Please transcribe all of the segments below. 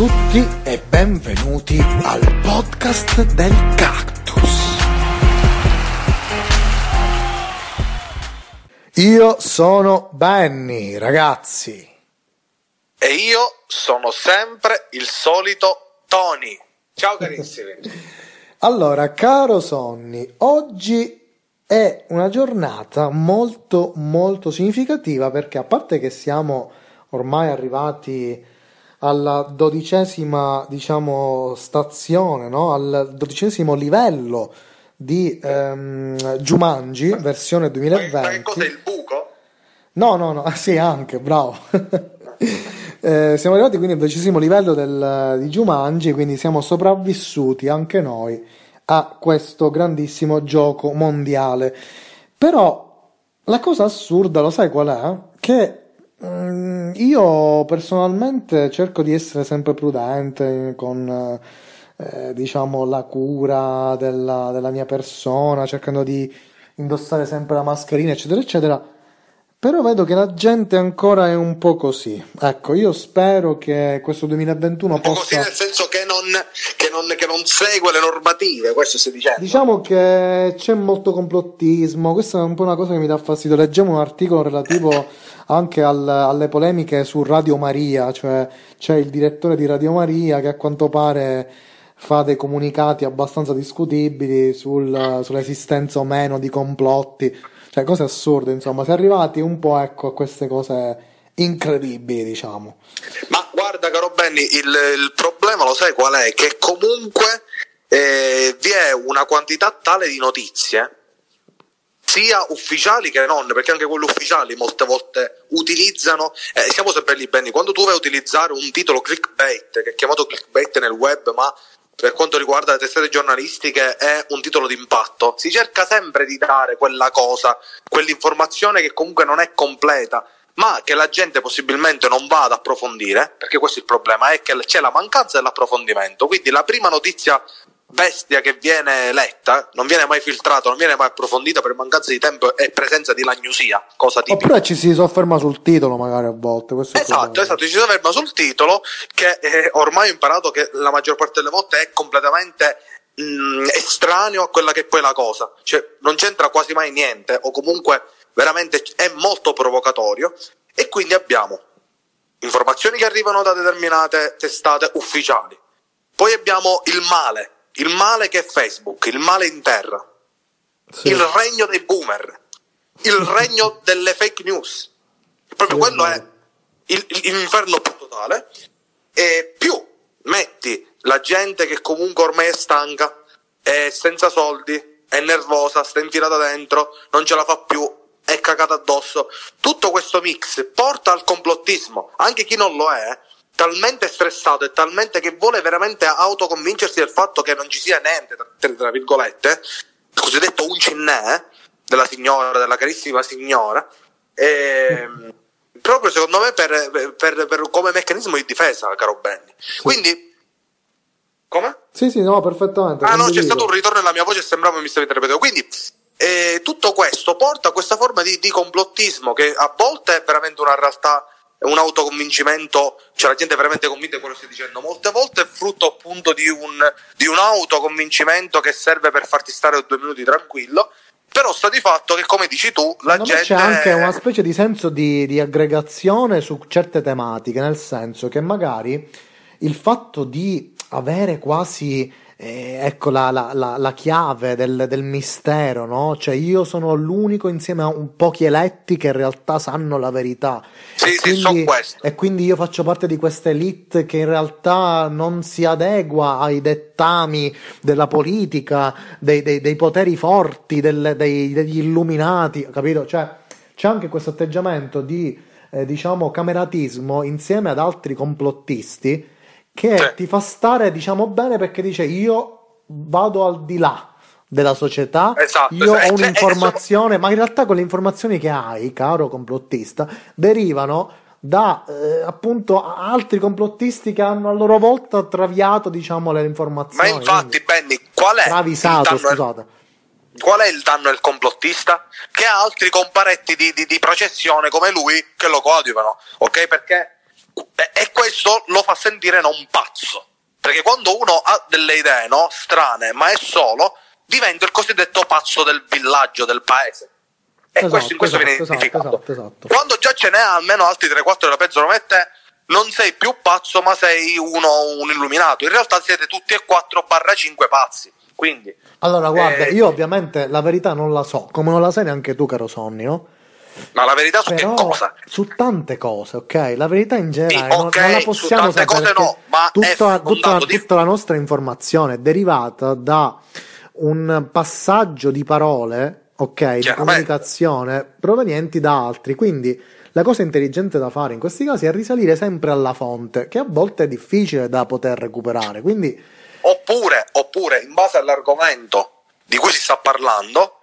tutti e benvenuti al podcast del cactus. Io sono Benny, ragazzi. E io sono sempre il solito Tony. Ciao carissimi. Allora, caro Sonny, oggi è una giornata molto molto significativa perché a parte che siamo ormai arrivati alla dodicesima diciamo stazione, no? al dodicesimo livello di ehm, Jumanji versione 2020. Ma il buco? No, no, no, sì, anche, bravo. Eh, siamo arrivati quindi al dodicesimo livello del, di Jumanji, quindi siamo sopravvissuti anche noi a questo grandissimo gioco mondiale. Però la cosa assurda, lo sai qual è? Che mm, io personalmente cerco di essere sempre prudente con eh, diciamo la cura della, della mia persona, cercando di indossare sempre la mascherina, eccetera, eccetera. Però vedo che la gente ancora è un po' così. Ecco, io spero che questo 2021 Un po' così possa. nel senso che non, che, non, che non segue le normative, questo stai dicendo. Diciamo che c'è molto complottismo, questa è un po' una cosa che mi dà fastidio. Leggevo un articolo relativo anche al- alle polemiche su Radio Maria, cioè c'è il direttore di Radio Maria che a quanto pare fa dei comunicati abbastanza discutibili sul- sull'esistenza o meno di complotti, cioè cose assurde, insomma, si è arrivati un po' ecco a queste cose incredibili, diciamo. Ma guarda, caro Benny, il, il problema lo sai qual è? Che comunque eh, vi è una quantità tale di notizie, sia ufficiali che non, perché anche quelle ufficiali molte volte utilizzano, eh, siamo sempre lì, Benny, quando tu vai a utilizzare un titolo clickbait, che è chiamato clickbait nel web, ma per quanto riguarda le testate giornalistiche è un titolo d'impatto, si cerca sempre di dare quella cosa, quell'informazione che comunque non è completa, ma che la gente possibilmente non va ad approfondire, perché questo è il problema, è che c'è la mancanza dell'approfondimento. Quindi la prima notizia bestia che viene letta non viene mai filtrata, non viene mai approfondita per mancanza di tempo e presenza di lagnosia, cosa tipica. Oppure ci si sofferma sul titolo magari a volte, Esatto, esatto, ci si sofferma sul titolo che eh, ormai ho imparato che la maggior parte delle volte è completamente mh, estraneo a quella che è poi la cosa, cioè non c'entra quasi mai niente o comunque veramente è molto provocatorio. E quindi abbiamo informazioni che arrivano da determinate testate ufficiali, poi abbiamo il male, il male che è Facebook, il male in terra, Sì. il regno dei boomer, il regno delle fake news. Proprio Sì, quello è l'inferno più totale. E più metti la gente che comunque ormai è stanca, è senza soldi, è nervosa, sta infilata dentro, non ce la fa più è cagato addosso. Tutto questo mix porta al complottismo, anche chi non lo è, talmente stressato e talmente che vuole veramente autoconvincersi del fatto che non ci sia niente, tra, tra virgolette, il cosiddetto uncinè della signora, della carissima signora, e, proprio secondo me per, per, per, come meccanismo di difesa, caro Benny. Quindi come? Sì, sì, no, perfettamente. Ah, no, c'è stato un ritorno nella mia voce e sembrava mi stavi ripetendo. Quindi, eh, tutto questo porta a questa forma di, di, complottismo che a volte è veramente una realtà, un autoconvincimento, cioè la gente è veramente convinta di quello che stai dicendo, molte volte è frutto appunto di un, di un autoconvincimento che serve per farti stare due minuti tranquillo. Però sta di fatto che, come dici tu, la no, gente. C'è anche una specie di senso di, di aggregazione su certe tematiche, nel senso che magari il fatto di avere quasi eh, ecco la, la, la, la chiave del, del, mistero, no? Cioè io sono l'unico insieme a un pochi eletti che in realtà sanno la verità. Sì, e, sì, quindi, e quindi io faccio parte di questa elite che in realtà non si adegua ai dettami della politica, dei, dei, dei poteri forti, del, dei, degli illuminati, capito? Cioè c'è anche questo atteggiamento di, eh, diciamo, cameratismo insieme ad altri complottisti che sì. ti fa stare, diciamo, bene perché dice io vado al di là della società, esatto, io esatto. ho un'informazione, ma in realtà quelle informazioni che hai, caro complottista, derivano da eh, appunto altri complottisti che hanno a loro volta traviato, diciamo, le informazioni. Ma infatti, Benny, qual è travisato, scusate. Qual è il danno del complottista? Che ha altri comparetti di, di, di processione come lui che lo coadiuvano, ok? Perché e questo lo fa sentire non pazzo. Perché quando uno ha delle idee no, strane, ma è solo, diventa il cosiddetto pazzo del villaggio, del paese. E esatto, questo in questo esatto, viene esatto, identificato. Esatto, esatto, Quando già ce n'è almeno altri 3-4 della peggio come te, non sei più pazzo, ma sei uno, un illuminato. In realtà siete tutti e 4-5 pazzi. Quindi, allora, guarda, eh... io ovviamente la verità non la so, come non la sai neanche tu, caro Sonny, no? Ma la verità su Però, che cosa? Su tante cose, ok? La verità in generale sì, okay, non, la possiamo sapere. Cose no, ma tutta, tutta, di... tutta la nostra informazione è derivata da un passaggio di parole, ok, di comunicazione provenienti da altri. Quindi la cosa intelligente da fare in questi casi è risalire sempre alla fonte, che a volte è difficile da poter recuperare. Quindi... Oppure, oppure, in base all'argomento di cui si sta parlando,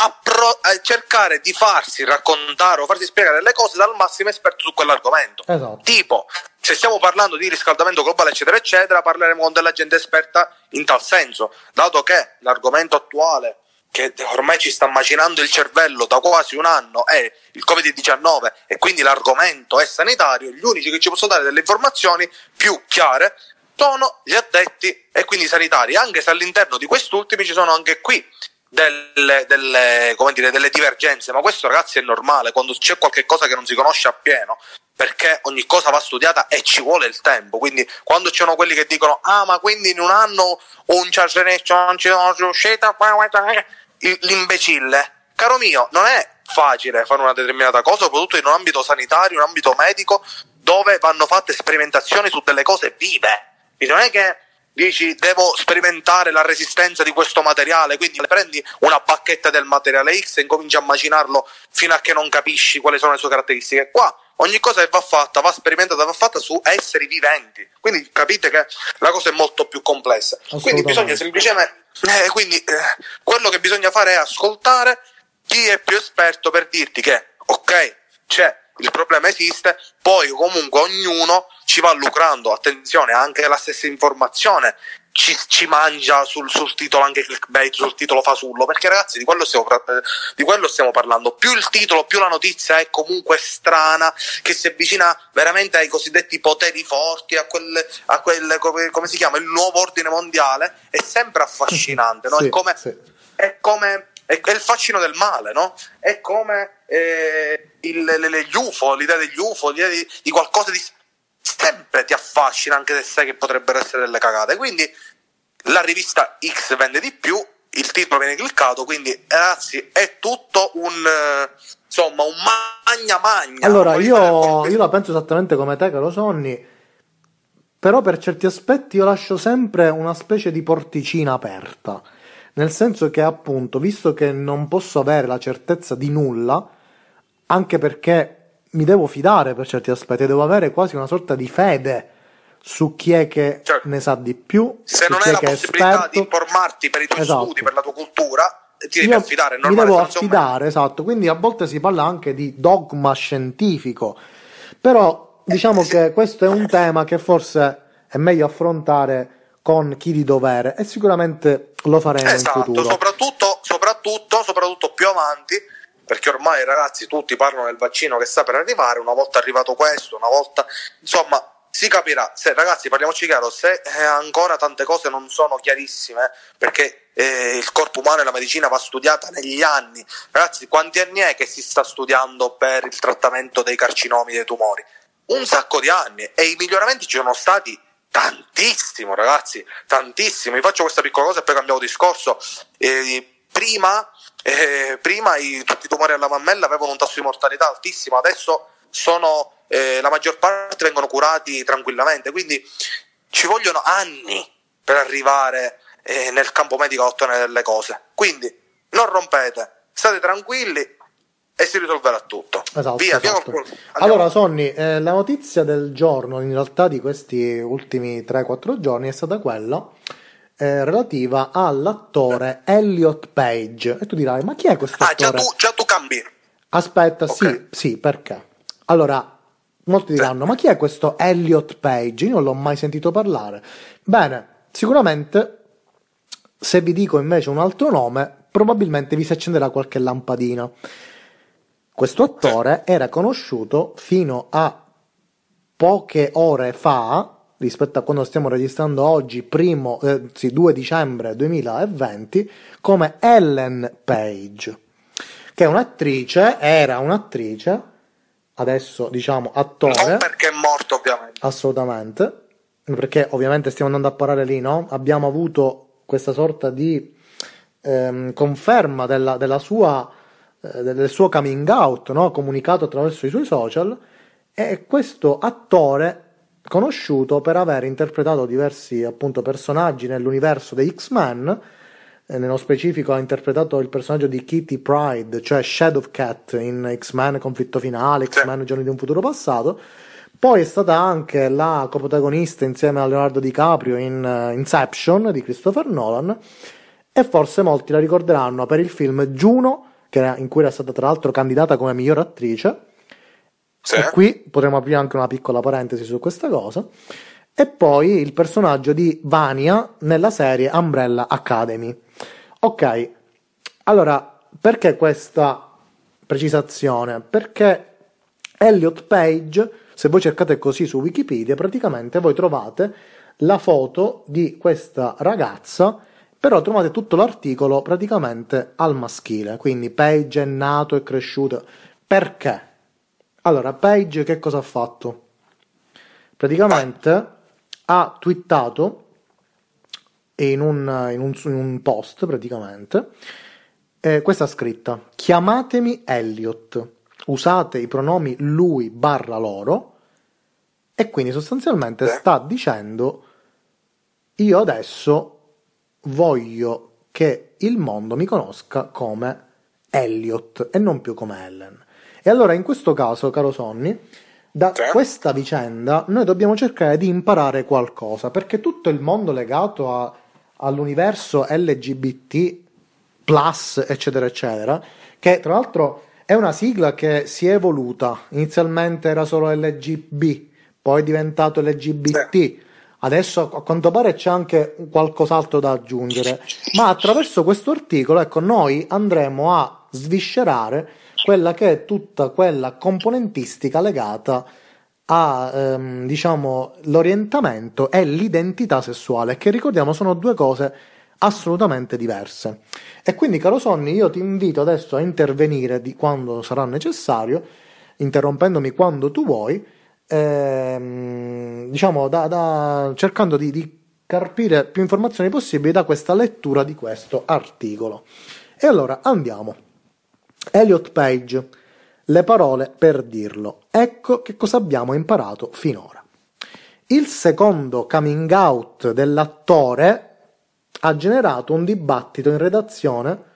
a, pro- a, cercare di farsi raccontare o farsi spiegare le cose dal massimo esperto su quell'argomento. Esatto. Tipo, se stiamo parlando di riscaldamento globale, eccetera, eccetera, parleremo con della gente esperta in tal senso, dato che l'argomento attuale che ormai ci sta macinando il cervello da quasi un anno è il Covid-19 e quindi l'argomento è sanitario, gli unici che ci possono dare delle informazioni più chiare sono gli addetti e quindi sanitari, anche se all'interno di quest'ultimi ci sono anche qui delle, delle, dire, delle, divergenze, ma questo ragazzi è normale quando c'è qualcosa che non si conosce appieno, perché ogni cosa va studiata e ci vuole il tempo, quindi quando c'erano quelli che dicono ah ma quindi in un anno un non ci sono riuscita, l'imbecille, caro mio, non è facile fare una determinata cosa, soprattutto in un ambito sanitario, in un ambito medico, dove vanno fatte sperimentazioni su delle cose vive, quindi non è che dici devo sperimentare la resistenza di questo materiale, quindi prendi una bacchetta del materiale X e incominci a macinarlo fino a che non capisci quali sono le sue caratteristiche. Qua ogni cosa che va fatta, va sperimentata, va fatta su esseri viventi. Quindi capite che la cosa è molto più complessa. Quindi bisogna semplicemente, eh, quindi eh, quello che bisogna fare è ascoltare chi è più esperto per dirti che, ok, c'è il problema esiste, poi comunque ognuno ci va lucrando, attenzione, anche la stessa informazione ci, ci mangia sul, sul, titolo anche clickbait, sul titolo fasullo, perché ragazzi di quello, stiamo, di quello stiamo parlando, più il titolo, più la notizia è comunque strana, che si avvicina veramente ai cosiddetti poteri forti, a quel, a quel come, si chiama, il nuovo ordine mondiale, è sempre affascinante, no? Sì, è come... Sì. È come è, il fascino del male, no? È come eh, il, le, le, gli UFO, l'idea degli UFO, l'idea di, di, qualcosa di sempre ti affascina, anche se sai che potrebbero essere delle cagate. Quindi la rivista X vende di più, il titolo viene cliccato, quindi ragazzi è tutto un insomma un magna magna. Allora io, io la penso esattamente come te, caro Sonny. Però per certi aspetti io lascio sempre una specie di porticina aperta nel senso che appunto, visto che non posso avere la certezza di nulla, anche perché mi devo fidare per certi aspetti, devo avere quasi una sorta di fede su chi è che Certo. ne sa di più, Se non hai la possibilità esperto. di informarti per i tuoi Esatto. studi, per la tua cultura, ti devi Io affidare. è mi normale, devo sei un affidare, esatto. Quindi a volte si parla anche di dogma scientifico. Però diciamo che questo è un tema che forse è meglio affrontare con chi di dovere e sicuramente lo faremo in Esatto, futuro. soprattutto, soprattutto, soprattutto più avanti, perché ormai ragazzi tutti parlano del vaccino che sta per arrivare, una volta arrivato questo, una volta, insomma, si capirà. Se, ragazzi, parliamoci chiaro, se eh, ancora tante cose non sono chiarissime, perché eh, il corpo umano e la medicina va studiata negli anni. Ragazzi, quanti anni è che si sta studiando per il trattamento dei carcinomi dei tumori? Un sacco di anni e i miglioramenti ci sono stati tantissimo, ragazzi, tantissimo. Vi faccio questa piccola cosa e poi cambiamo discorso. Eh, prima, eh, prima i- tutti i tumori alla mammella avevano un tasso di mortalità altissimo, adesso sono, eh, la maggior parte vengono curati tranquillamente, quindi ci vogliono anni per arrivare eh, nel campo medico a ottenere delle cose. Quindi non rompete, state tranquilli e si risolverà tutto. Esatto, via, esatto. andiamo. Allora, Sonny, eh, la notizia del giorno, in realtà di questi ultimi 3-4 giorni, è stata quella eh, relativa all'attore Elliot Page. E tu dirai, ma chi è questo Ah, già attore? tu, già tu cambi. Aspetta, Ok. sì, sì, perché? Allora, molti diranno, ma chi è questo Elliot Page? Io non l'ho mai sentito parlare. Bene, sicuramente, se vi dico invece un altro nome, probabilmente vi si accenderà qualche lampadina. Questo attore era conosciuto fino a poche ore fa, rispetto a quando stiamo registrando oggi, primo, eh, sì, 2 dicembre 2020, come Ellen Page, che è un'attrice, era un'attrice, adesso diciamo attore, Non perché è morto, ovviamente. assolutamente, perché ovviamente stiamo andando a parare lì, no? Abbiamo avuto questa sorta di ehm, conferma della, della sua, eh, del suo coming out, no? Comunicato attraverso i suoi social, e questo attore conosciuto per aver interpretato diversi appunto personaggi nell'universo dei X-Men eh, nello specifico ha interpretato il personaggio di Kitty Pride, cioè Shadow Cat in X-Men Conflitto Finale, X-Men Giorni di un futuro passato. Poi è stata anche la coprotagonista insieme a Leonardo DiCaprio in eh, Inception di Christopher Nolan e forse molti la ricorderanno per il film Juno, era- in cui era stata tra l'altro candidata come miglior attrice. Sì. E qui potremmo aprire anche una piccola parentesi su questa cosa. E poi il personaggio di Vania nella serie Umbrella Academy. Ok, allora perché questa precisazione? Perché Elliot Page, se voi cercate così su Wikipedia, praticamente voi trovate la foto di questa ragazza, però trovate tutto l'articolo praticamente al maschile, quindi Page è nato e cresciuto. Perché? Allora, Page che cosa ha fatto? Praticamente ha twittato in un, in un- in un post, praticamente, eh, questa scritta: Chiamatemi Elliot, usate i pronomi lui barra loro, e quindi sostanzialmente sta dicendo: Io adesso voglio che il mondo mi conosca come Elliot e non più come Ellen. E allora in questo caso, caro Sonny, da questa vicenda noi dobbiamo cercare di imparare qualcosa, perché tutto il mondo legato a- all'universo LGBT, plus, eccetera, eccetera, che tra l'altro è una sigla che si è evoluta. Inizialmente era solo LGB, poi è diventato LGBT. Adesso a quanto pare c'è anche qualcos'altro da aggiungere, ma attraverso questo articolo, ecco, noi andremo a sviscerare quella che è tutta quella componentistica legata a, ehm, diciamo, l'orientamento e l'identità sessuale, che ricordiamo sono due cose assolutamente diverse. E quindi, caro Sonny, io ti invito adesso a intervenire di quando sarà necessario, interrompendomi quando tu vuoi, ehm, diciamo, da, da- cercando di, di carpire più informazioni possibili da questa lettura di questo articolo. E allora andiamo. Elliot Page, le parole per dirlo. Ecco che cosa abbiamo imparato finora. Il secondo coming out dell'attore, ha generato un dibattito in redazione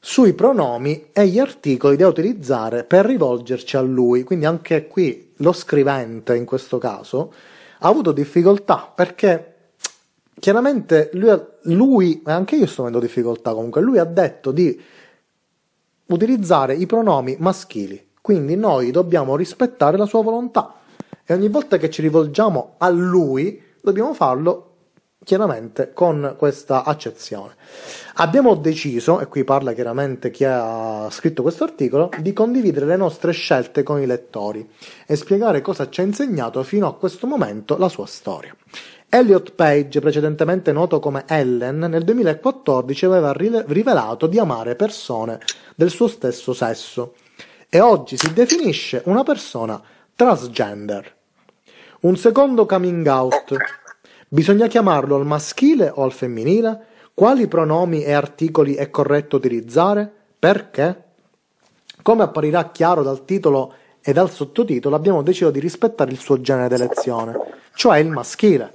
sui pronomi e gli articoli da utilizzare per rivolgerci a lui. Quindi anche qui lo scrivente, in questo caso, ha avuto difficoltà perché chiaramente lui, lui anche io sto avendo difficoltà comunque, lui ha detto di utilizzare i pronomi maschili, quindi noi dobbiamo rispettare la sua volontà e ogni volta che ci rivolgiamo a lui dobbiamo farlo chiaramente con questa accezione. Abbiamo deciso, e qui parla chiaramente chi ha scritto questo articolo, di condividere le nostre scelte con i lettori e spiegare cosa ci ha insegnato fino a questo momento la sua storia. Elliot Page, precedentemente noto come Ellen, nel 2014 aveva rivelato di amare persone del suo stesso sesso e oggi si definisce una persona transgender. Un secondo coming out Bisogna chiamarlo al maschile o al femminile? Quali pronomi e articoli è corretto utilizzare? Perché? Come apparirà chiaro dal titolo e dal sottotitolo, abbiamo deciso di rispettare il suo genere d'elezione, cioè il maschile.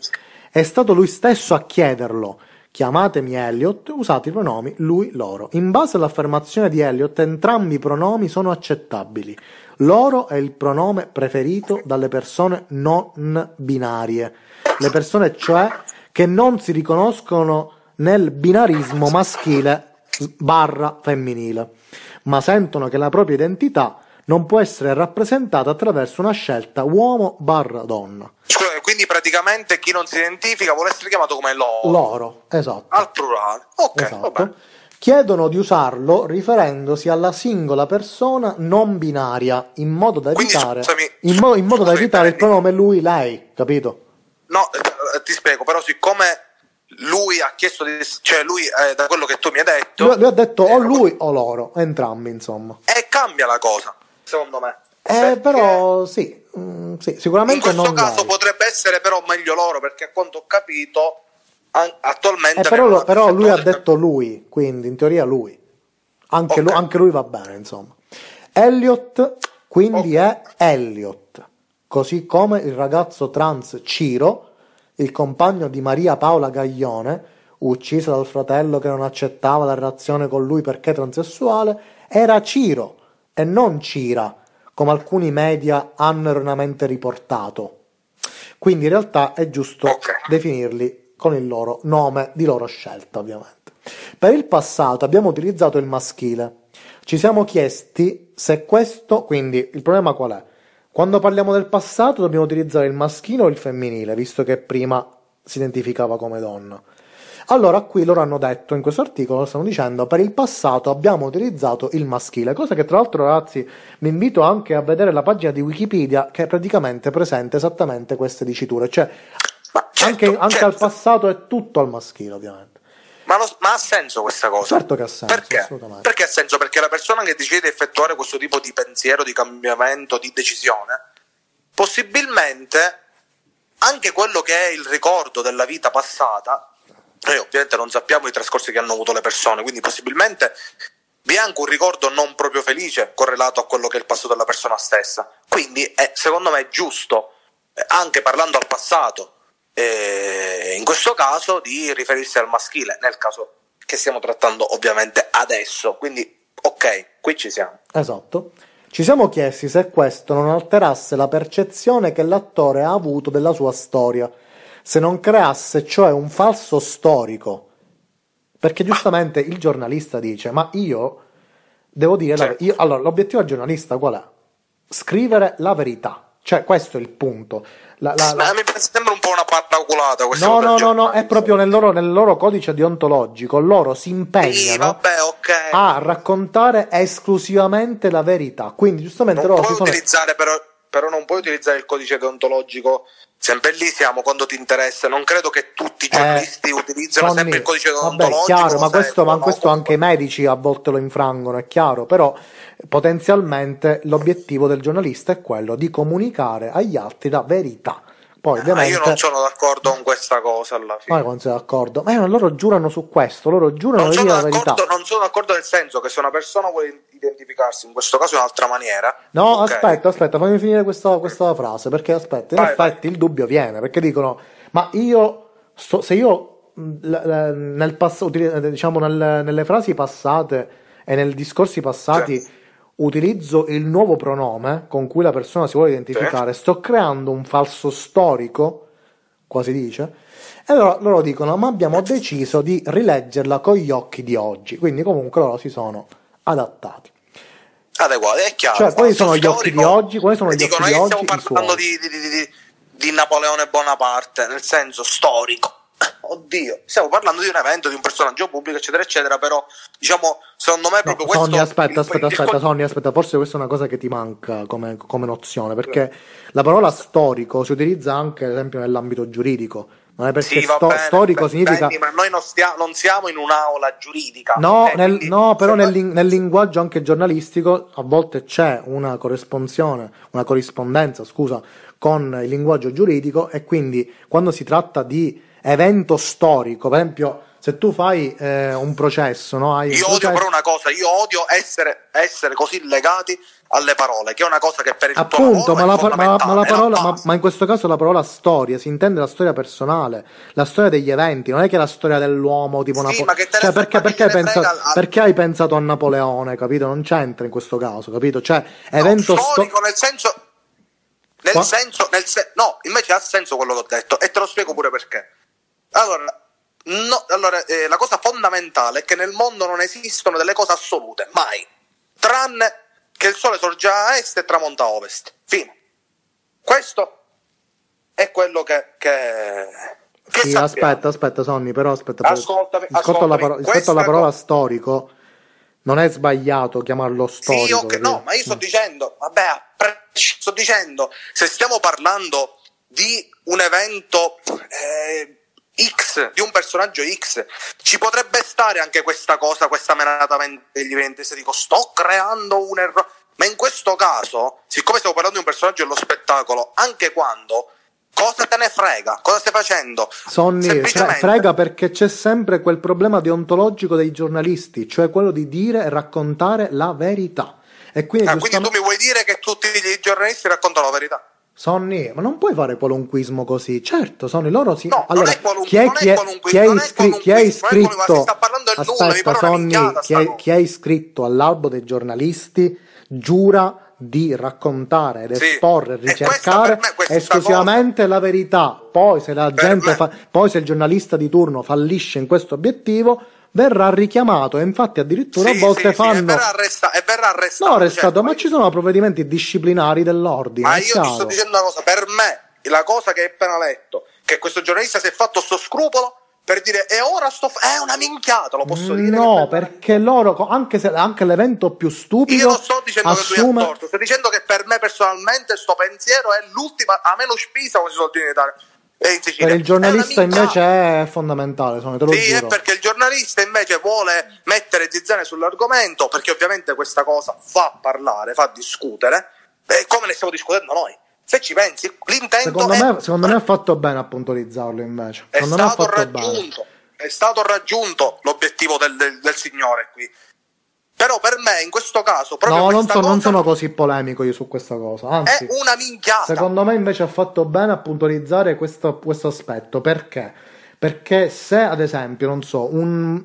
È stato lui stesso a chiederlo. Chiamatemi Elliot, usate i pronomi lui, loro. In base all'affermazione di Elliot, entrambi i pronomi sono accettabili. Loro è il pronome preferito dalle persone non binarie le persone cioè che non si riconoscono nel binarismo maschile barra femminile, ma sentono che la propria identità non può essere rappresentata attraverso una scelta uomo barra donna. Scusa, quindi praticamente chi non si identifica vuole essere chiamato come loro. Loro, esatto. Al plurale. Ok, esatto. Chiedono di usarlo riferendosi alla singola persona non binaria in modo da evitare, quindi, scusami, in, mo- in modo da evitare il pronome lui, lei, capito? No, eh, ti spiego, però siccome lui ha chiesto di... cioè lui, eh, da quello che tu mi hai detto... Lui, lui ha detto o lui o loro, entrambi insomma. E cambia la cosa, secondo me. Eh, però sì, mm, sì, sicuramente in questo caso lei. potrebbe essere però meglio loro perché a quanto ho capito an- attualmente... Eh, però, però lui ha detto lui, quindi in teoria lui. Anche, okay. lui, anche lui va bene, insomma. Elliot, quindi okay. è Elliot così come il ragazzo trans Ciro, il compagno di Maria Paola Gaglione, uccisa dal fratello che non accettava la relazione con lui perché transessuale, era Ciro e non Cira, come alcuni media hanno erroneamente riportato. Quindi in realtà è giusto okay. definirli con il loro nome di loro scelta, ovviamente. Per il passato abbiamo utilizzato il maschile. Ci siamo chiesti se questo, quindi il problema qual è? Quando parliamo del passato dobbiamo utilizzare il maschile o il femminile, visto che prima si identificava come donna. Allora qui loro hanno detto in questo articolo, stanno dicendo, per il passato abbiamo utilizzato il maschile, cosa che tra l'altro ragazzi vi invito anche a vedere la pagina di Wikipedia che praticamente presenta esattamente queste diciture, cioè certo, anche, anche certo. al passato è tutto al maschile ovviamente. Ma, lo, ma, ha senso questa cosa? Certo che ha senso. Perché? Perché ha senso? Perché la persona che decide di effettuare questo tipo di pensiero, di cambiamento, di decisione, possibilmente anche quello che è il ricordo della vita passata, noi ovviamente non sappiamo i trascorsi che hanno avuto le persone, quindi possibilmente vi è anche un ricordo non proprio felice correlato a quello che è il passato della persona stessa. Quindi è, secondo me è giusto, eh, anche parlando al passato, eh, in questo caso di riferirsi al maschile, nel caso che stiamo trattando ovviamente adesso. Quindi, ok, qui ci siamo. Esatto. Ci siamo chiesti se questo non alterasse la percezione che l'attore ha avuto della sua storia, se non creasse cioè un falso storico. Perché giustamente il giornalista dice: Ma io devo dire, certo. la, io, allora l'obiettivo del giornalista qual è? Scrivere la verità. Cioè, questo è il punto. La, la, la... Mi sembra paraculata No, no, no, no, è proprio nel loro, nel loro, codice deontologico. Loro si impegnano sì, vabbè, okay. a raccontare esclusivamente la verità. Quindi, giustamente, non loro puoi si sono. Utilizzare però, però non puoi utilizzare il codice deontologico sempre lì siamo quando ti interessa. Non credo che tutti i eh, giornalisti eh, utilizzino Tony, sempre il codice deontologico. Vabbè, chiaro, ma questo, ma questo anche i medici a volte lo infrangono, è chiaro, però potenzialmente l'obiettivo del giornalista è quello di comunicare agli altri la verità. Poi, ovviamente, io non sono d'accordo con questa cosa alla fine. Ma non sei d'accordo? Ma loro giurano su questo, loro giurano di la verità. Non sono d'accordo nel senso che se una persona vuole identificarsi, in questo caso in un'altra maniera... No, okay. aspetta, aspetta, fammi finire questa, questa frase, perché aspetta, in vai, effetti vai. il dubbio viene, perché dicono, ma io, sto, se io nel pass- diciamo nel, nelle frasi passate e nei discorsi passati sì. Utilizzo il nuovo pronome con cui la persona si vuole identificare, sì. sto creando un falso storico, quasi dice, e allora loro dicono ma abbiamo deciso di rileggerla con gli occhi di oggi, quindi comunque loro si sono adattati. Adeguati, è chiaro. Cioè, quali sono gli occhi di oggi? Quali sono gli dico, occhi di oggi? Stiamo parlando di, di, di, di Napoleone Bonaparte, nel senso storico oddio, stiamo parlando di un evento, di un personaggio pubblico, eccetera, eccetera, però diciamo, secondo me proprio no, questo... Sonny, aspetta, aspetta, aspetta, discor- Sonny, aspetta, forse questa è una cosa che ti manca come, come nozione, perché la parola storico si utilizza anche, ad esempio, nell'ambito giuridico. Non è perché sì, sto- bene, storico significa. Benny, ma noi non, stia- non, siamo in un'aula giuridica. No, eh, nel, no però nel, nel, linguaggio anche giornalistico a volte c'è una corrispondenza, una corrispondenza, scusa, con il linguaggio giuridico e quindi quando si tratta di evento storico, per esempio se tu fai eh, un processo, no? Hai io odio però una cosa, io odio essere, essere, così legati alle parole, che è una cosa che per il Appunto, ma la, ma, ma, la parola, ma, ma, in questo caso la parola storia si intende la storia personale, la storia degli eventi, non è che la storia dell'uomo tipo sì, Napoleone. Cioè, perché, perché, pensa, al... perché, hai pensato a Napoleone, capito? Non c'entra in questo caso, capito? Cioè, evento no, storico sto... nel senso nel Qua? senso, nel se... no, invece ha senso quello che ho detto e te lo spiego pure perché. Allora, no, allora eh, la cosa fondamentale è che nel mondo non esistono delle cose assolute, mai. Tranne che il sole sorge a est e tramonta a ovest. Fine. Questo è quello che... che, che sì, aspetta, aspetta, Sonny, però aspetta. Ascoltami, rispetto, alla, paro- rispetto alla parola co- storico, non è sbagliato chiamarlo storico. Sì, okay, no, ma io sto mm. dicendo, vabbè, sto dicendo, se stiamo parlando di un evento... Eh, X, di un personaggio X. Ci potrebbe stare anche questa cosa, questa menata degli eventi, se dico sto creando un errore. Ma in questo caso, siccome stiamo parlando di un personaggio dello spettacolo, anche quando cosa te ne frega? Cosa stai facendo? Sonny, Semplicemente... frega perché c'è sempre quel problema deontologico dei giornalisti, cioè quello di dire e raccontare la verità. E quindi, ah, quindi tu mi vuoi dire che tutti i giornalisti raccontano la verità? Sonny, ma non puoi fare qualunquismo così. Certo, Sonny, loro si. No, allora, qualun... chi è, chi è, chi è, iscri... chi è iscritto. Aspetta, Sonny, chi è, chi è iscritto all'albo dei giornalisti giura di raccontare ed esporre, sì. ricercare esclusivamente cosa... la verità. Poi se la gente fa... poi se il giornalista di turno fallisce in questo obiettivo, verrà richiamato e infatti addirittura sì, a volte sì, fanno... Sì, e verrà, arresta- e verrà arrestato. No, arrestato, cioè, ma ci sono provvedimenti disciplinari dell'ordine. Ma io chiaro. ti sto dicendo una cosa, per me, la cosa che hai appena letto, che questo giornalista si è fatto sto scrupolo, per dire e ora sto f- è una minchiata lo posso dire no perché loro anche se anche l'evento più stupido io non sto dicendo assume... che lui ha torto sto dicendo che per me personalmente sto pensiero è l'ultima a meno spisa come si suol dire in Italia per il giornalista invece è fondamentale, sono, te lo sì, giuro. è perché il giornalista invece vuole mettere zizzane sull'argomento, perché ovviamente questa cosa fa parlare, fa discutere, e come ne stiamo discutendo noi. Se ci pensi, l'intento secondo, è... me, secondo me ha fatto bene a puntualizzarlo invece. È stato, raggiunto, è stato raggiunto l'obiettivo del, del, del signore qui però per me in questo caso proprio no non, so, cosa... non, sono così polemico io su questa cosa anzi è una minchiata secondo me invece ha fatto bene a puntualizzare questo, questo aspetto perché perché se ad esempio non so un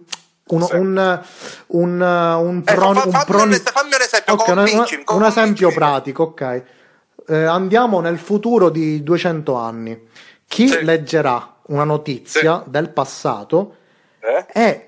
un, sì. un, un, un, eh, pro, fa, fa, un proni... fammi un esempio, okay, convincimi, un, esempio pratico, ok. Eh, andiamo nel futuro di 200 anni. Chi sì. leggerà una notizia sì. del passato eh? e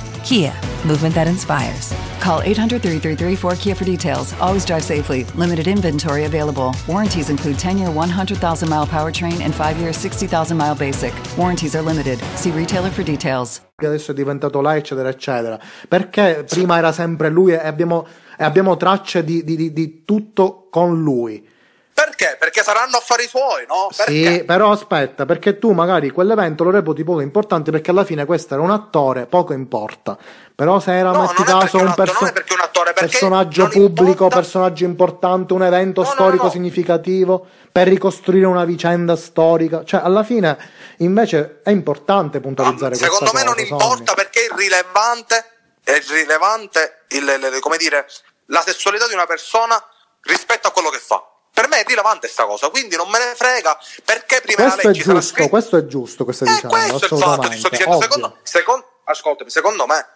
Kia, movement that inspires. Call 800 333 4KIA for details. Always drive safely. Limited inventory available. Warranties include 10 year 100,000 mile powertrain and 5 year 60,000 mile basic. Warranties are limited. See retailer for details. Adesso è diventato là, eccetera, eccetera. Perché prima era sempre lui e abbiamo, e abbiamo tracce di, di, di, di tutto con lui. Perché? Perché saranno affari suoi, no? Perché? Sì, però aspetta, perché tu magari quell'evento lo reputi poco importante perché alla fine questo era un attore, poco importa. Però se era, No, metti non caso, un, un attore, perso- non è perché un attore, personaggio non pubblico, importa- personaggio importante, un evento No, storico no. significativo per ricostruire una vicenda storica. Cioè, alla fine, invece, è importante puntualizzare questa Secondo me non cosa, importa Sonny. perché è irrilevante, è irrilevante il, il- come dire, la sessualità di una persona rispetto a quello che fa. Per me è rilevante sta cosa, quindi non me ne frega perché prima Questo la è legge sarà giusto, questo è giusto che stai Eh, dicendo, questo è il fatto, ti sto dicendo, secondo, secondo, ascoltami, secondo me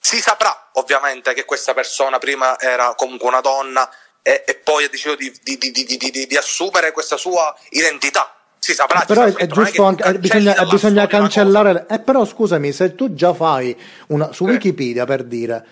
si saprà ovviamente che questa persona prima era comunque una donna e, e poi ha deciso di, di- di- di- assumere questa sua identità. Si saprà. ci Però è, è giusto che anche, eh, bisogna, eh, bisogna cancellare. Eh, però scusami, se tu già fai una su Sì. Wikipedia per dire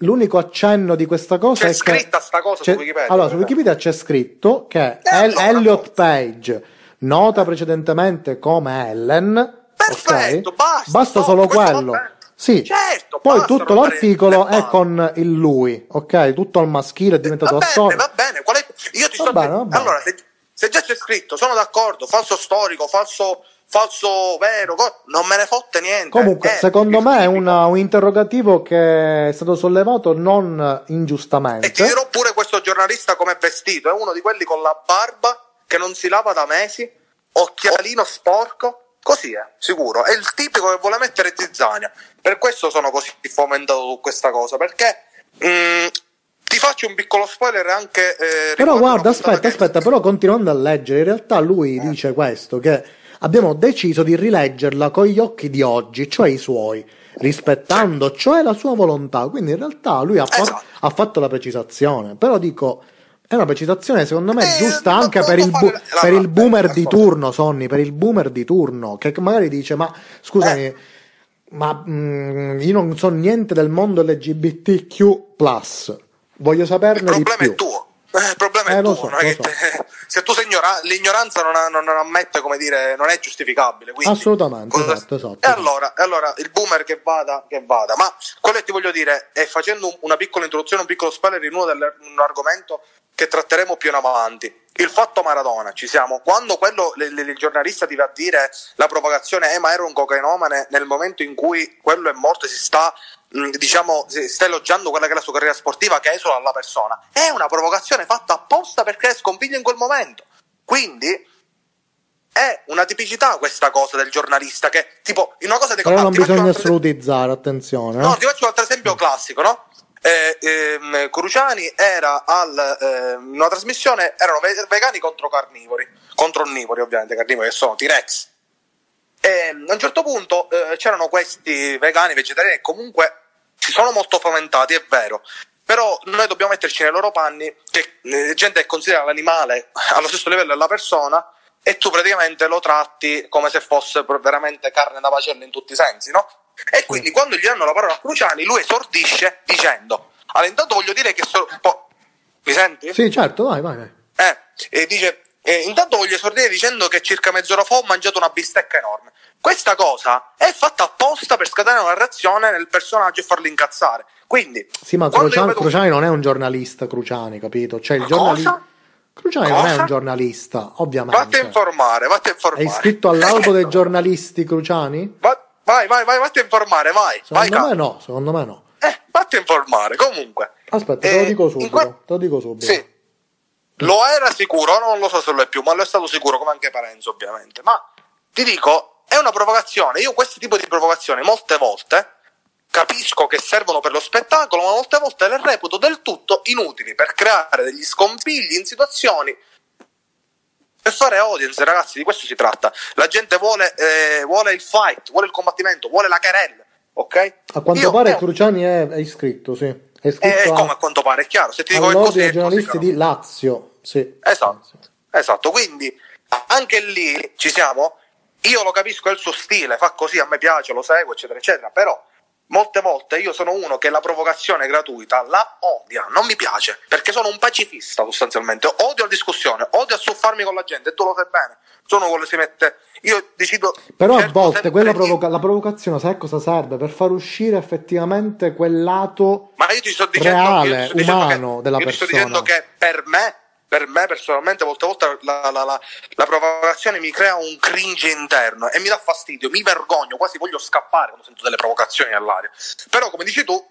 l'unico accenno di questa cosa C'è è che. scritta sta cosa su Wikipedia, Allora, su per Wikipedia c'è scritto che Eh, El- Elliot. Page, nota precedentemente come Ellen. Perfetto, ok? basta, solo questo va quello. Sì, Certo, poi basta tutto l'articolo è palle. con il lui, ok? Tutto al maschile è diventato Va attore. bene, va bene. Qual è- Io ti Va sto bene, bene. Allora, se, se già c'è scritto, sono d'accordo, falso storico, falso, falso vero, non me ne fotte niente. Comunque, Eh, secondo me è una- un interrogativo che è stato sollevato non E ti ingiustamente. dirò pure questo giornalista come è vestito, è uno di quelli con la barba che non si lava da mesi, occhialino sporco, così è, sicuro. È il tipico che vuole mettere zizzania. Per questo sono così fomentato su questa cosa, perché mm, ti faccio un piccolo spoiler anche... eh, Però guarda, puntata aspetta, che- aspetta, però continuando a leggere, in realtà lui Eh. dice questo, che abbiamo deciso di rileggerla con gli occhi di oggi, cioè i suoi, rispettando cioè la sua volontà. Quindi in realtà lui ha, fa- Esatto. ha fatto la precisazione, però dico... È una precisazione secondo me Eh, giusta anche per il, bu- fare la- per il la- boomer la- di turno, Sonny, per il boomer di turno, che magari dice, ma scusami, Eh. ma mm, io non so niente del mondo LGBTQ+, voglio Il saperne di problema più. è tuo. Eh, il problema Eh, è tuo, so, non è so. te- se tu sei ignoranza, l'ignoranza non, ha- non- non ammette, come dire, non è giustificabile. quindi- Assolutamente, cosa- esatto, esatto. E allora, allora il boomer che vada, che vada. Ma quello che ti voglio dire è facendo un- una piccola introduzione, un piccolo spoiler in uno argomento che tratteremo più in avanti. Il fatto Maradona, ci siamo. Quando quello, l- l- il giornalista ti va a dire la provocazione, eh, ma era un cocainomane nel momento in cui quello è morto e si sta mh, diciamo, si sta elogiando quella che è la sua carriera sportiva che esula alla persona. È una provocazione fatta apposta perché è sconfiglio in quel momento. Quindi è una tipicità questa cosa del giornalista che, tipo, in una cosa dico, Però non bisogna assolutizzare, attenzione. eh. No, ti faccio un altro esempio classico, no? Eh, ehm, Cruciani era al, in una trasmissione, erano ve- vegani contro carnivori, contro onnivori ovviamente, carnivori che sono T-Rex. E a un certo punto eh, c'erano questi vegani, vegetariani che comunque si sono molto fomentati, è vero. Però noi dobbiamo metterci nei loro panni che eh, gente che considera l'animale allo stesso livello della persona e tu praticamente lo tratti come se fosse veramente carne da macello in tutti i sensi, no? E quindi quando gli danno la parola a Cruciani, lui esordisce dicendo: Allora, intanto voglio dire che so- un po'. Mi senti? Sì, certo, vai, vai. vai. Eh, e dice, eh, intanto voglio esordire dicendo che circa mezz'ora fa ho mangiato una bistecca enorme. Questa cosa è fatta apposta per scatenare una reazione nel personaggio e farlo incazzare. Quindi, Sì, ma Cruciani, vedo- Cruciani non è un giornalista, Cruciani, capito? Cioè il Cosa? giornalista... Cruciani non è Cosa? un giornalista, Vatti a ovviamente. informare, vatti a informare. È iscritto all'albo dei giornalisti Cruciani? Va- vai, vai, vai, vatti a informare, vai. vai Secondo me capo. no, secondo me no. Eh, vatti a informare, comunque. Aspetta, te Eh, lo dico in subito. que- Te lo dico subito. Sì. Lo era sicuro, non lo so se lo è più, ma lo è stato sicuro, come anche Parenzo, ovviamente. Ma ti dico, è una provocazione. Io questo tipo di provocazioni molte volte capisco che servono per lo spettacolo, ma molte volte le reputo del tutto inutili per creare degli scompigli in situazioni per fare audience, ragazzi, di questo si tratta. La gente vuole, eh, vuole il fight, vuole il combattimento, vuole la querella, ok? A quanto Io- pare eh, Cruciani è, è iscritto, sì. È iscritto eh, a- come a quanto pare, è chiaro. Se ti dico che così è così, giornalisti però. di Lazio, sì. Esatto, esatto, quindi anche lì ci siamo. Io lo capisco, è il suo stile, fa così, a me piace, lo seguo, eccetera, eccetera. Però molte volte io sono uno che la provocazione gratuita la odia, non mi piace, perché sono un pacifista sostanzialmente. Odio la discussione, odio assuffarmi con la gente, e tu lo sai bene. Sono quello che si mette. Io decido. Però a volte quella provoca- la provocazione, sai a cosa serve? Per far uscire effettivamente quel lato Ma io ti sto dicendo, io ti reale, sto dicendo umano che, della io ti sto persona. dicendo che per me per me personalmente molte volte la, la, la, la, provocazione mi crea un cringe interno e mi dà fastidio, mi vergogno, quasi voglio scappare quando sento delle provocazioni all'aria. Però come dici tu,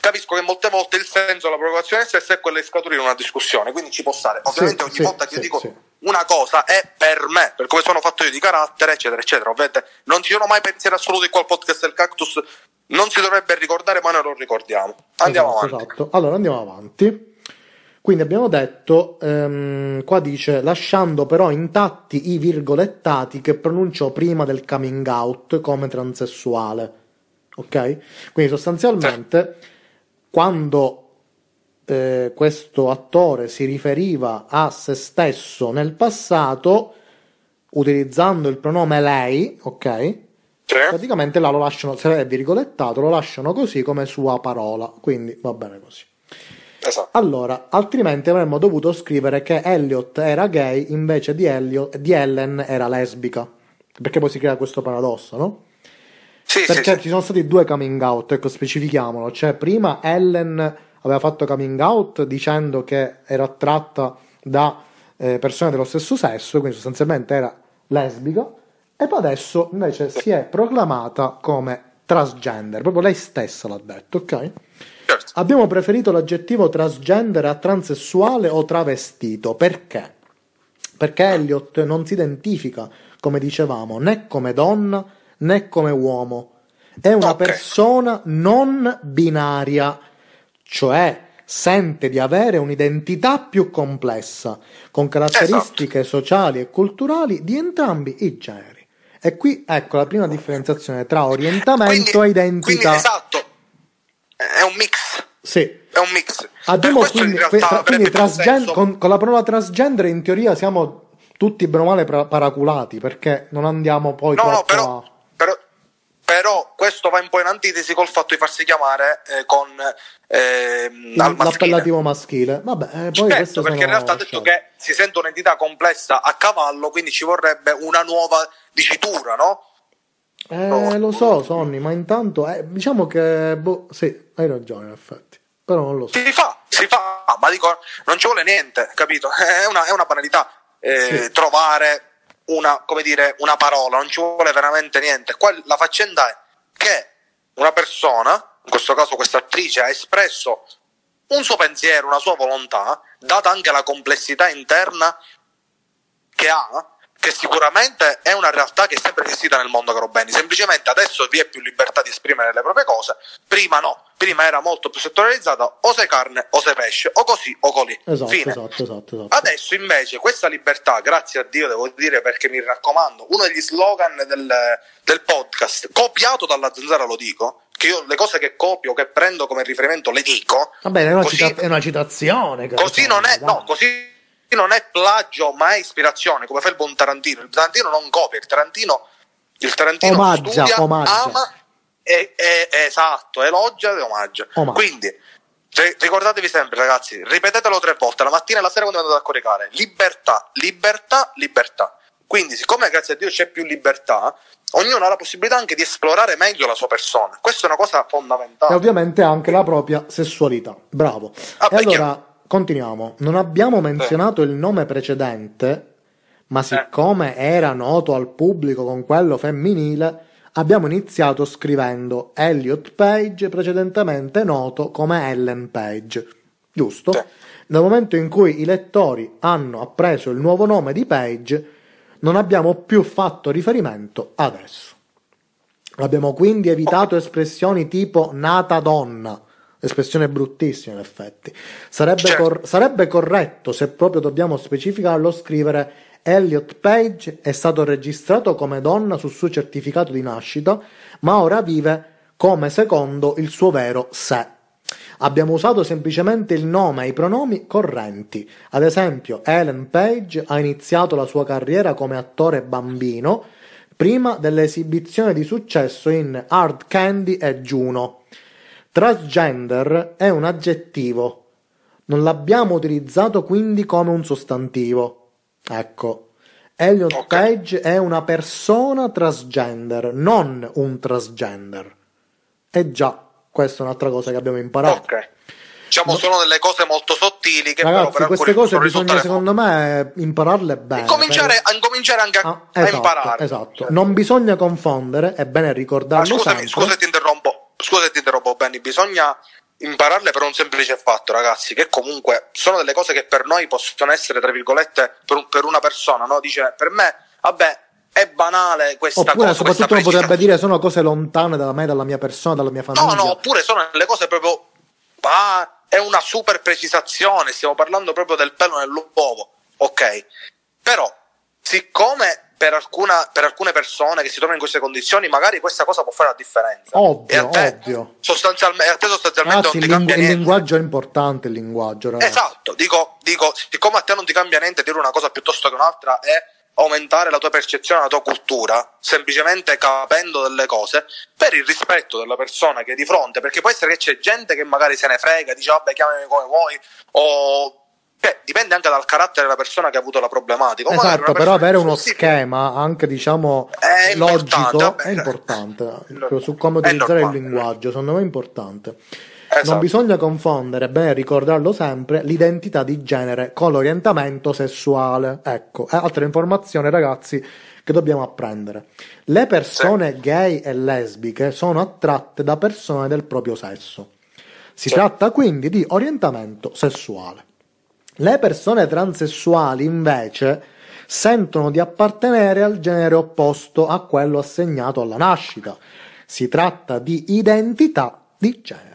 capisco che molte volte il senso della provocazione stessa è quello di scaturire una discussione, quindi ci può stare. Ovviamente sì, ogni sì, volta che sì, io dico una cosa è per me, per come sono fatto io di carattere, eccetera, eccetera. Ovviamente non ci sono mai pensieri assoluti qua al podcast del cactus, non si dovrebbe ricordare, ma noi lo ricordiamo. Andiamo esatto, avanti. Esatto. Allora andiamo avanti. Quindi abbiamo detto, ehm, qua dice, lasciando però intatti i virgolettati che pronunciò prima del coming out come transessuale. Ok? Quindi sostanzialmente, quando eh, questo attore si riferiva a se stesso nel passato, utilizzando il pronome lei, ok? Sì. Praticamente là lo lasciano, se è virgolettato, lo lasciano così come sua parola. Quindi va bene così. Esatto. Allora, altrimenti avremmo dovuto scrivere che Elliot era gay invece di, Elliot, di Ellen era lesbica. Perché poi si crea questo paradosso, no? Sì, Perché sì, sì. ci sono stati due coming out, ecco, specifichiamolo. Cioè, prima Ellen aveva fatto coming out dicendo che era attratta da eh, persone dello stesso sesso, quindi sostanzialmente era lesbica, e poi adesso invece si è proclamata come transgender, proprio lei stessa l'ha detto, ok? Certo. Abbiamo preferito l'aggettivo transgender a transessuale o travestito, perché? Perché Elliot non si identifica, come dicevamo, né come donna né come uomo. È una Ok. persona non binaria, cioè sente di avere un'identità più complessa, con caratteristiche sociali e culturali di entrambi i generi. E qui ecco la prima differenziazione tra orientamento e identità. Quindi esatto, un mix. Sì. È un mix. Abbiamo quindi, tra- quindi transgen- con, con la parola transgender in teoria siamo tutti bene o male paraculati perché non andiamo poi No, no, però, a... però, però questo va un po' in antitesi col fatto di farsi chiamare eh, con ehm, al maschile. l'appellativo maschile. Vabbè, eh, poi Certo, perché in realtà ha detto che si sente un'entità complessa a cavallo, quindi ci vorrebbe una nuova dicitura, no? Eh, lo so, Sonny, ma intanto eh, diciamo che boh, sì, hai ragione in effetti. Però non lo so. Si fa, si fa, ma dico, non ci vuole niente, capito? È una, è una banalità eh, Sì. trovare una, come dire, una parola, non ci vuole veramente niente. Qua la faccenda è che una persona, in questo caso questa attrice, ha espresso un suo pensiero, una sua volontà, data anche la complessità interna che ha, che sicuramente è una realtà che è sempre esistita nel mondo caro Benny. Semplicemente adesso vi è più libertà di esprimere le proprie cose, prima no, prima era molto più settorializzata, o sei carne o sei pesce, o così o colì. Esatto, Fine. esatto, esatto, esatto. Adesso invece questa libertà, grazie a Dio devo dire perché mi raccomando, uno degli slogan del, del podcast, copiato dalla zanzara lo dico, che io le cose che copio, che prendo come riferimento le dico, Vabbè, è una, così- cita- è una citazione. così non è, Dai. no, così non è plagio, ma è ispirazione, come fa il buon Tarantino. Il Tarantino non copia, il Tarantino, il Tarantino Omaggia, studia, omaggia. ama, e, e- esatto, elogia e omaggia. Omaggia. Quindi, ri- ricordatevi sempre, ragazzi, ripetetelo tre volte, la mattina e la sera quando andate a coricare. Libertà, libertà, libertà. Quindi, siccome grazie a Dio c'è più libertà, ognuno ha la possibilità anche di esplorare meglio la sua persona. Questa è una cosa fondamentale. E ovviamente anche la propria sessualità. Bravo. Ah, e allora continuiamo. Non abbiamo menzionato il nome precedente, ma siccome era noto al pubblico con quello femminile, abbiamo iniziato scrivendo Elliot Page, precedentemente noto come Ellen Page. Giusto? Nel momento in cui i lettori hanno appreso il nuovo nome di Page, non abbiamo più fatto riferimento ad esso. Abbiamo quindi evitato espressioni tipo nata donna, espressione bruttissima in effetti. Sarebbe, Certo. cor- sarebbe corretto, se proprio dobbiamo specificarlo, scrivere Elliot Page è stato registrato come donna sul suo certificato di nascita, ma ora vive come secondo il suo vero sé. Abbiamo usato semplicemente il nome e i pronomi correnti. Ad esempio, Ellen Page ha iniziato la sua carriera come attore bambino prima dell'esibizione di successo in Hard Candy e Juno. Transgender è un aggettivo. Non l'abbiamo utilizzato quindi come un sostantivo. Ecco. Elliot Ok. Page è una persona transgender, non un transgender. E già, questa è un'altra cosa che abbiamo imparato. Ok. diciamo no. sono delle cose molto sottili che Ragazzi, però per queste cose bisogna, secondo me, impararle bene. Incominciare, per- a incominciare anche a, Ah, a esatto, imparare. Esatto. Non bisogna confondere, è bene ma ricordarlo scusami, sempre. scusa se ti interrompo, scusa se ti interrompo, Benny, bisogna impararle per un semplice fatto, ragazzi, che comunque sono delle cose che per noi possono essere, tra virgolette, per, per una persona, no? Dice, per me, vabbè, è banale questa Oppure, cosa. questa soprattutto, uno potrebbe dire sono cose lontane da me, dalla mia persona, dalla mia famiglia. No, no, oppure sono le cose proprio. Ah, è una super precisazione, stiamo parlando proprio del pelo nell'uovo. Ok. Però, siccome per, alcuna- per alcune persone che si trovano in queste condizioni, magari questa cosa può fare la differenza. Ovvio, e a te, ovvio. Sostanzialmente, a te sostanzialmente Ragazzi, non ti cambia lingu- il niente. linguaggio è importante, il linguaggio, ragazzi. Esatto, dico, dico, siccome a te non ti cambia niente, dire una cosa piuttosto che un'altra è aumentare la tua percezione, la tua cultura, semplicemente capendo delle cose per il rispetto della persona che è di fronte, perché può essere che c'è gente che magari se ne frega, dice vabbè chiamami come vuoi, o cioè, dipende anche dal carattere della persona che ha avuto la problematica. Magari Esatto, però avere uno sì, schema anche diciamo È logico importante, è importante È su come utilizzare il linguaggio, secondo me è importante. Esatto. Non bisogna confondere, bene ricordarlo sempre, l'identità di genere con l'orientamento sessuale. Ecco, è altra informazione, ragazzi, che dobbiamo apprendere. Le persone gay e lesbiche sono attratte da persone del proprio sesso. Si Sì. tratta quindi di orientamento sessuale. Le persone transessuali invece sentono di appartenere al genere opposto a quello assegnato alla nascita. Si tratta di identità di genere.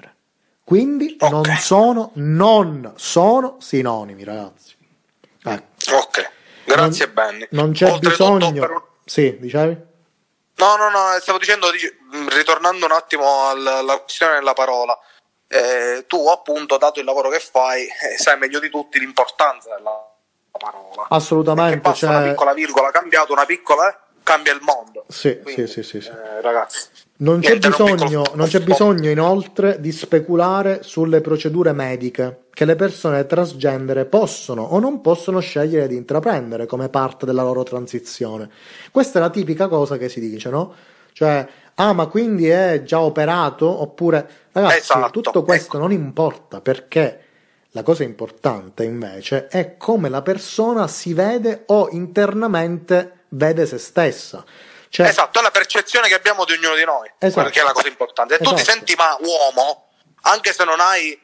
Quindi Ok. non sono, non sono sinonimi, ragazzi. Ecco. Ok, grazie Non- Benny. Non c'è Oltretutto, bisogno. per Sì, dicevi? No, no, no, stavo dicendo, mh, ritornando un attimo alla questione della parola, eh, tu appunto, dato il lavoro che fai, eh, sai meglio di tutti l'importanza della parola. Assolutamente. Perché basta una cioè- piccola virgola cambiato, una piccola, eh, cambia il mondo. Sì, Quindi, sì, sì, sì, sì. eh, ragazzi. Non c'è, bisogno, piccolo- non c'è bisogno inoltre di speculare sulle procedure mediche che le persone transgender possono o non possono scegliere di intraprendere come parte della loro transizione. Questa è la tipica cosa che si dice, no? Cioè, ah, ma quindi è già operato? Oppure, ragazzi, Esatto, tutto questo ecco. non importa perché la cosa importante invece è come la persona si vede o internamente vede se stessa. Cioè, Esatto, è la percezione che abbiamo di ognuno di noi, Esatto. che è la cosa importante. Se tu ti Esatto. senti ma uomo, anche se non hai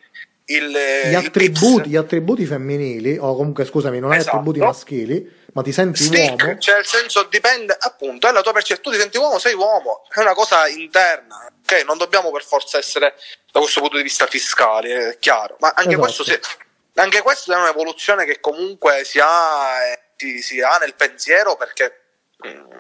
il, gli il attributi, gli attributi femminili, o comunque scusami, non hai Esatto. attributi maschili, ma ti senti Stick, uomo, cioè nel senso dipende appunto, è la tua percezione, tu ti senti uomo, sei uomo, è una cosa interna, ok? Non dobbiamo per forza essere da questo punto di vista fiscali, è chiaro, ma anche Esatto. questo si- anche questa è un'evoluzione che comunque si ha, si, si ha nel pensiero perché mm,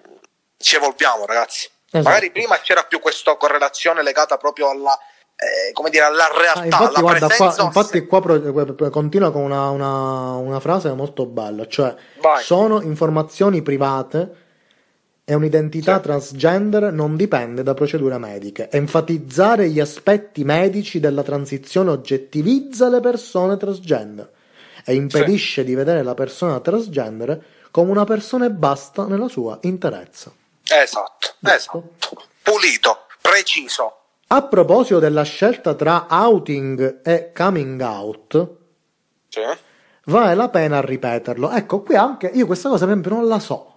ci evolviamo ragazzi. Esatto. Magari prima c'era più questa correlazione legata proprio alla, eh, come dire, alla realtà, Ah, infatti, alla guarda, qua, presenza. infatti qua pro- continua con una, una- una frase molto bella, cioè Vai. sono informazioni private e un'identità Sì. transgender non dipende da procedure mediche. Enfatizzare gli aspetti medici della transizione oggettivizza le persone transgender e impedisce di vedere la persona transgender come una persona e basta nella sua interezza. Esatto, Giusto. esatto. Pulito, preciso. A proposito della scelta tra outing e coming out, Sì. vale la pena ripeterlo. Ecco, qui anche io questa cosa per esempio non la so.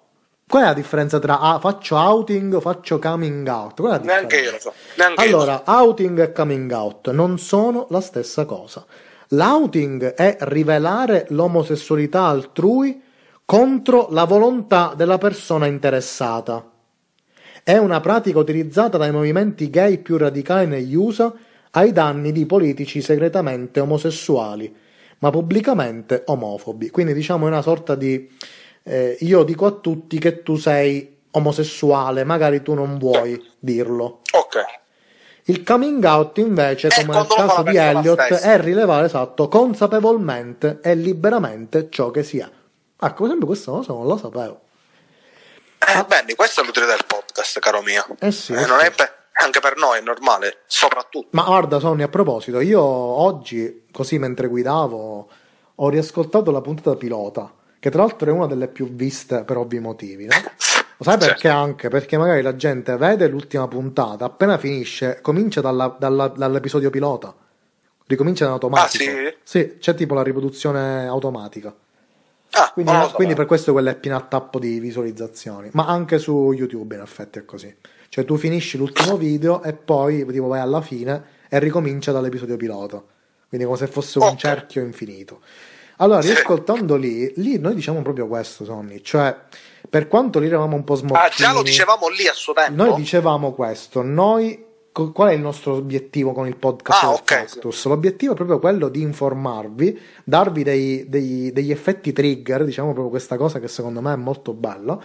Qual è la differenza tra ah, faccio outing o faccio coming out? Qual è la Neanche io lo so. Neanche Allora, outing e coming out non sono la stessa cosa. L'outing è rivelare l'omosessualità altrui contro la volontà della persona interessata. È una pratica utilizzata dai movimenti gay più radicali negli USA ai danni di politici segretamente omosessuali, ma pubblicamente omofobi. Quindi diciamo è una sorta di eh, io dico a tutti che tu sei omosessuale, magari tu non vuoi dirlo. Ok. Il coming out invece, È come nel caso di Elliot, è rilevare esatto, consapevolmente e liberamente ciò che si è. Ecco, per esempio questa cosa non la sapevo. Eh, Benny, questa è l'utilità del podcast, caro mio. Ah. Eh sì, eh non sì. è per- anche per noi è normale, soprattutto. Ma guarda, Sonny, a proposito, io oggi, così mentre guidavo, ho riascoltato la puntata pilota, che tra l'altro è una delle più viste per ovvi motivi, no? Lo sai perché Certo. anche? Perché magari la gente vede l'ultima puntata, appena finisce, comincia dalla- dalla- dall'episodio pilota. ricomincia in automatico. Ah, sì? Sì, c'è tipo la riproduzione automatica. Ah, Quindi, so. quindi per questo quello è pieno a tappo di visualizzazioni. Ma anche su YouTube in effetti è così. Cioè tu finisci l'ultimo video e poi tipo vai alla fine e ricomincia dall'episodio pilota. Quindi come se fosse un Ok. cerchio infinito. Allora, riascoltando lì, lì noi diciamo proprio questo, Sonny. Cioè, per quanto lì eravamo un po' smoccini... Ah, già lo dicevamo lì a suo tempo. Noi dicevamo questo, noi qual è il nostro obiettivo con il podcast Ah, del ok, Cactus? L'obiettivo è proprio quello di informarvi, darvi dei- dei- degli effetti trigger, diciamo proprio questa cosa che secondo me è molto bella.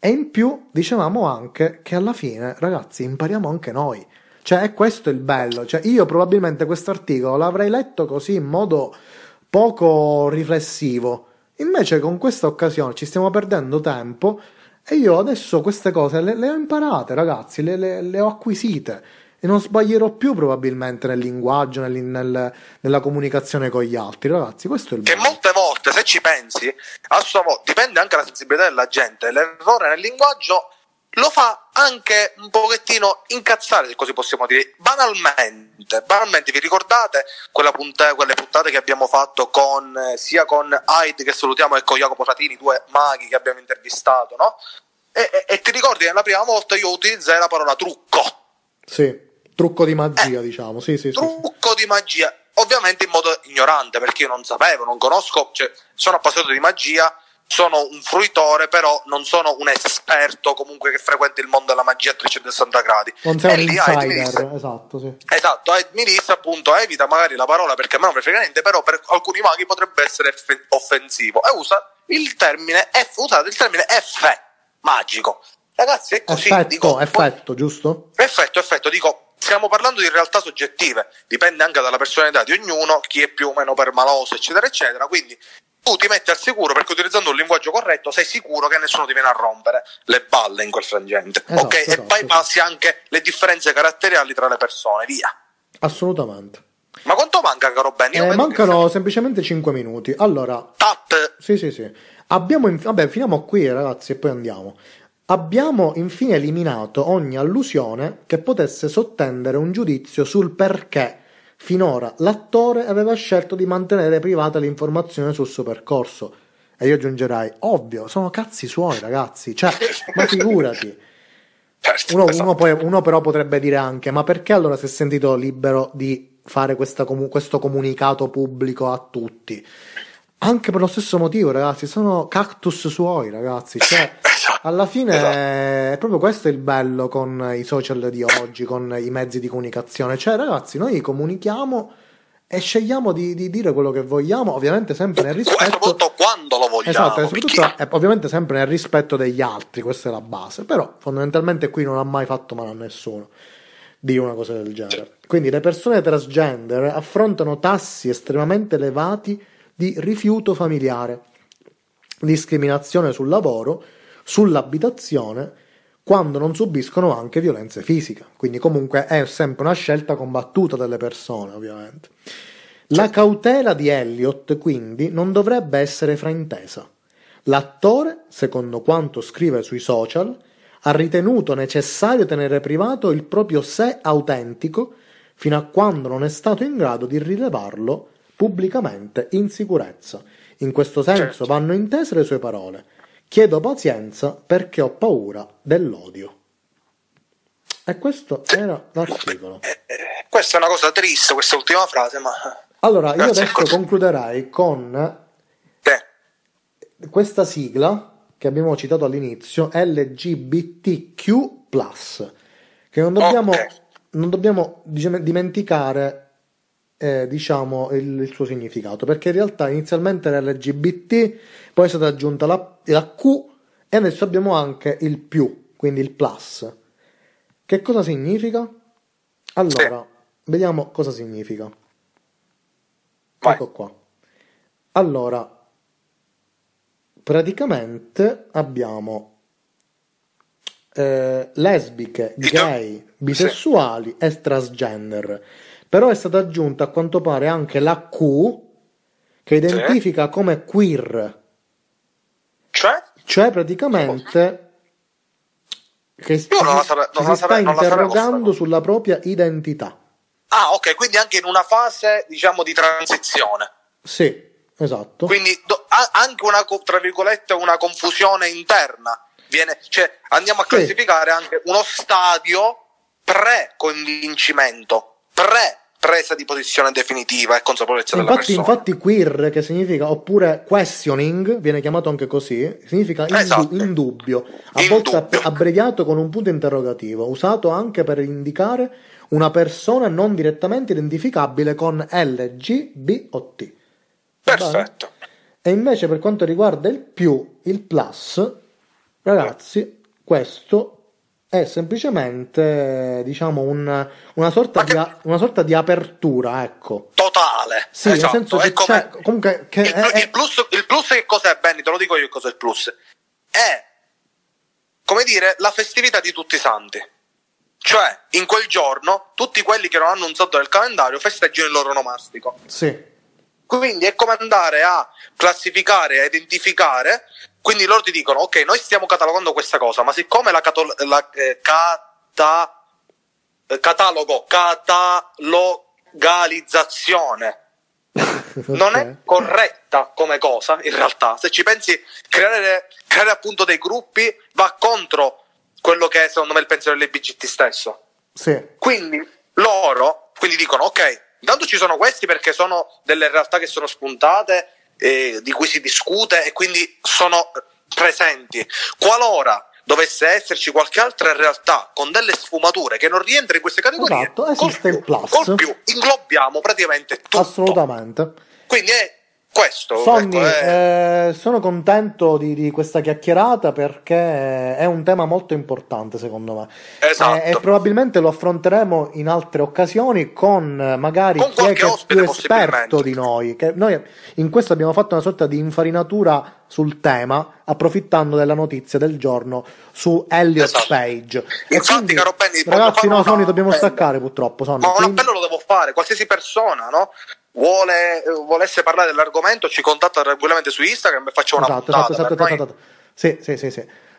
E in più dicevamo anche che alla fine, ragazzi, impariamo anche noi. Cioè, è questo il bello. Cioè, io probabilmente questo articolo l'avrei letto così in modo poco riflessivo. Invece, con questa occasione ci stiamo perdendo tempo e io adesso queste cose le, le ho imparate, ragazzi, le, le- le ho acquisite e non sbaglierò più probabilmente nel linguaggio, nel- nel- nella comunicazione con gli altri, ragazzi. Questo è il Che bello. molte volte, se ci pensi, a sua volta dipende anche dalla sensibilità della gente. L'errore nel linguaggio lo fa anche un pochettino incazzare, se così possiamo dire. Banalmente, banalmente, vi ricordate quella punta- quelle puntate che abbiamo fatto con eh, sia con Hyde che salutiamo e con Jacopo Fratini, due maghi che abbiamo intervistato, no? E, e- e ti ricordi che la prima volta io utilizzai la parola trucco. Sì, trucco di magia, diciamo. Sì, sì, sì. sì. trucco di magia, ovviamente in modo ignorante perché io non sapevo, non conosco, cioè, sono appassionato di magia, sono un fruitore, però non sono un esperto comunque che frequenta il mondo della magia a 360 gradi. Non sei E un lì insider, esatto, sì. Esatto, disse appunto evita magari la parola perché a me non mi frega niente, però per alcuni maghi potrebbe essere eff- offensivo. E usa il termine F, usate il termine F magico. Ragazzi, è così. Effetto, dico, effetto, giusto? Effetto, effetto, dico, stiamo parlando di realtà soggettive, dipende anche dalla personalità di ognuno, chi è più o meno permaloso, eccetera, eccetera, quindi tu ti metti al sicuro perché utilizzando un linguaggio corretto sei sicuro che nessuno ti viene a rompere le balle in quel frangente, Esatto, ok? E esatto, bypassi anche le differenze caratteriali tra le persone, via. Assolutamente. Ma quanto manca, caro Ben? Io Eh, mancano che- semplicemente 5 minuti. Allora, Tap, Sì, sì, sì. Abbiamo, inf- vabbè, finiamo qui, ragazzi, e poi andiamo. Abbiamo infine eliminato ogni allusione che potesse sottendere un giudizio sul perché finora l'attore aveva scelto di mantenere privata l'informazione sul suo percorso. E io aggiungerai, ovvio, sono cazzi suoi, ragazzi. Cioè, ma figurati. Certo, Uno, esatto. uno poi- uno però potrebbe dire anche, ma perché allora si è sentito libero di fare questa comu- questo comunicato pubblico a tutti? Anche per lo stesso motivo, ragazzi, sono cactus suoi, ragazzi. Cioè, alla fine esatto. è proprio questo il bello con i social di oggi, con i mezzi di comunicazione. Cioè, ragazzi, noi comunichiamo e scegliamo di, di dire quello che vogliamo, ovviamente sempre nel E rispetto. soprattutto quando lo vogliamo. Esatto, e soprattutto perché- ovviamente sempre nel rispetto degli altri, questa è la base, però fondamentalmente qui non ha mai fatto male a nessuno dire una cosa del genere. Quindi le persone transgender affrontano tassi estremamente elevati di rifiuto familiare, discriminazione sul lavoro, sull'abitazione, quando non subiscono anche violenze fisiche. Quindi comunque è sempre una scelta combattuta dalle persone, ovviamente. La cautela di Elliot, quindi, non dovrebbe essere fraintesa. L'attore, secondo quanto scrive sui social, ha ritenuto necessario tenere privato il proprio sé autentico fino a quando non è stato in grado di rilevarlo pubblicamente in sicurezza. In questo senso Certo. vanno intese le sue parole. Chiedo pazienza perché ho paura dell'odio. E questo era l'articolo. Eh, eh, questa è una cosa triste, questa ultima frase, ma... Allora, io adesso concluderei con Eh, questa sigla che abbiamo citato all'inizio, LGBTQ, che non dobbiamo, Ok. non dobbiamo diciamo, dimenticare eh, diciamo, il, il suo significato, perché in realtà inizialmente era LGBT, poi è stata aggiunta la, la Q e adesso abbiamo anche il più, quindi il plus. Che cosa significa? Allora, vediamo cosa significa. Vai. Ecco qua. Allora, praticamente abbiamo eh, lesbiche, gay, bisessuali e transgender. Però è stata aggiunta a quanto pare anche la Q che identifica come queer, cioè? cioè praticamente che Io non che non si sta la sapevo interrogando sta sulla propria identità. Ah, ok, quindi anche in una fase, diciamo, di transizione. Sì, esatto. Quindi do- anche una, tra virgolette, una confusione interna. Viene, cioè, andiamo a Sì. classificare anche uno stadio pre-convincimento, pre-presa di posizione definitiva e consapevolezza della Infatti, persona. infatti queer, che significa, oppure questioning, viene chiamato anche così, significa in, Esatto. in dubbio, a In volte dubbio. abb- abbreviato con un punto interrogativo, usato anche per indicare una persona non direttamente identificabile con L, G, B o T. Perfetto. E invece per quanto riguarda il più, il plus, ragazzi, questo è semplicemente, diciamo, un- una, sorta di, che- a- una sorta di apertura, ecco. Totale. Sì, nel esatto. senso che come- c'è, comunque, che il, è- il plus, il plus che cos'è, Benny? Te lo dico io cos'è il plus. È, come dire, la festività di tutti i santi. Cioè, in quel giorno, tutti quelli che non hanno un saldo del calendario festeggiano il loro onomastico. sì, Quindi è come andare a classificare, a identificare. Quindi loro ti dicono, ok, noi stiamo catalogando questa cosa, ma siccome la, catol- la eh, cata- eh, catalogo, catalogalizzazione non è corretta come cosa, in realtà. Se ci pensi, creare, creare appunto dei gruppi va contro quello che è secondo me il pensiero dell'LBGT stesso. Sì, Quindi loro quindi dicono: Ok, intanto ci sono questi perché sono delle realtà che sono spuntate, eh, di cui si discute e quindi sono presenti. Qualora dovesse esserci qualche altra realtà con delle sfumature che non rientra in queste categorie, Esatto, esiste col il plus. Col più inglobiamo praticamente tutto. assolutamente. Quindi è questo. Sonny, ecco, è- eh, sono contento di, di questa chiacchierata perché è un tema molto importante secondo me. Esatto. Eh, e probabilmente lo affronteremo in altre occasioni con eh, magari Con chi è è più esperto di noi. Che noi in questo abbiamo fatto una sorta di infarinatura sul tema, approfittando della notizia del giorno su Elliot Esatto. Page. Infatti, quindi, caro Benny, ragazzi, no, Sonny, dobbiamo eh, staccare purtroppo. Sonny. Ma un Quindi- appello lo devo fare, qualsiasi persona, no? Vuole, volesse parlare dell'argomento, ci contatta tranquillamente su Instagram e facciamo una Esatto, puntata. esatto, esatto, esatto, esatto. Sì, sì, sì, sì.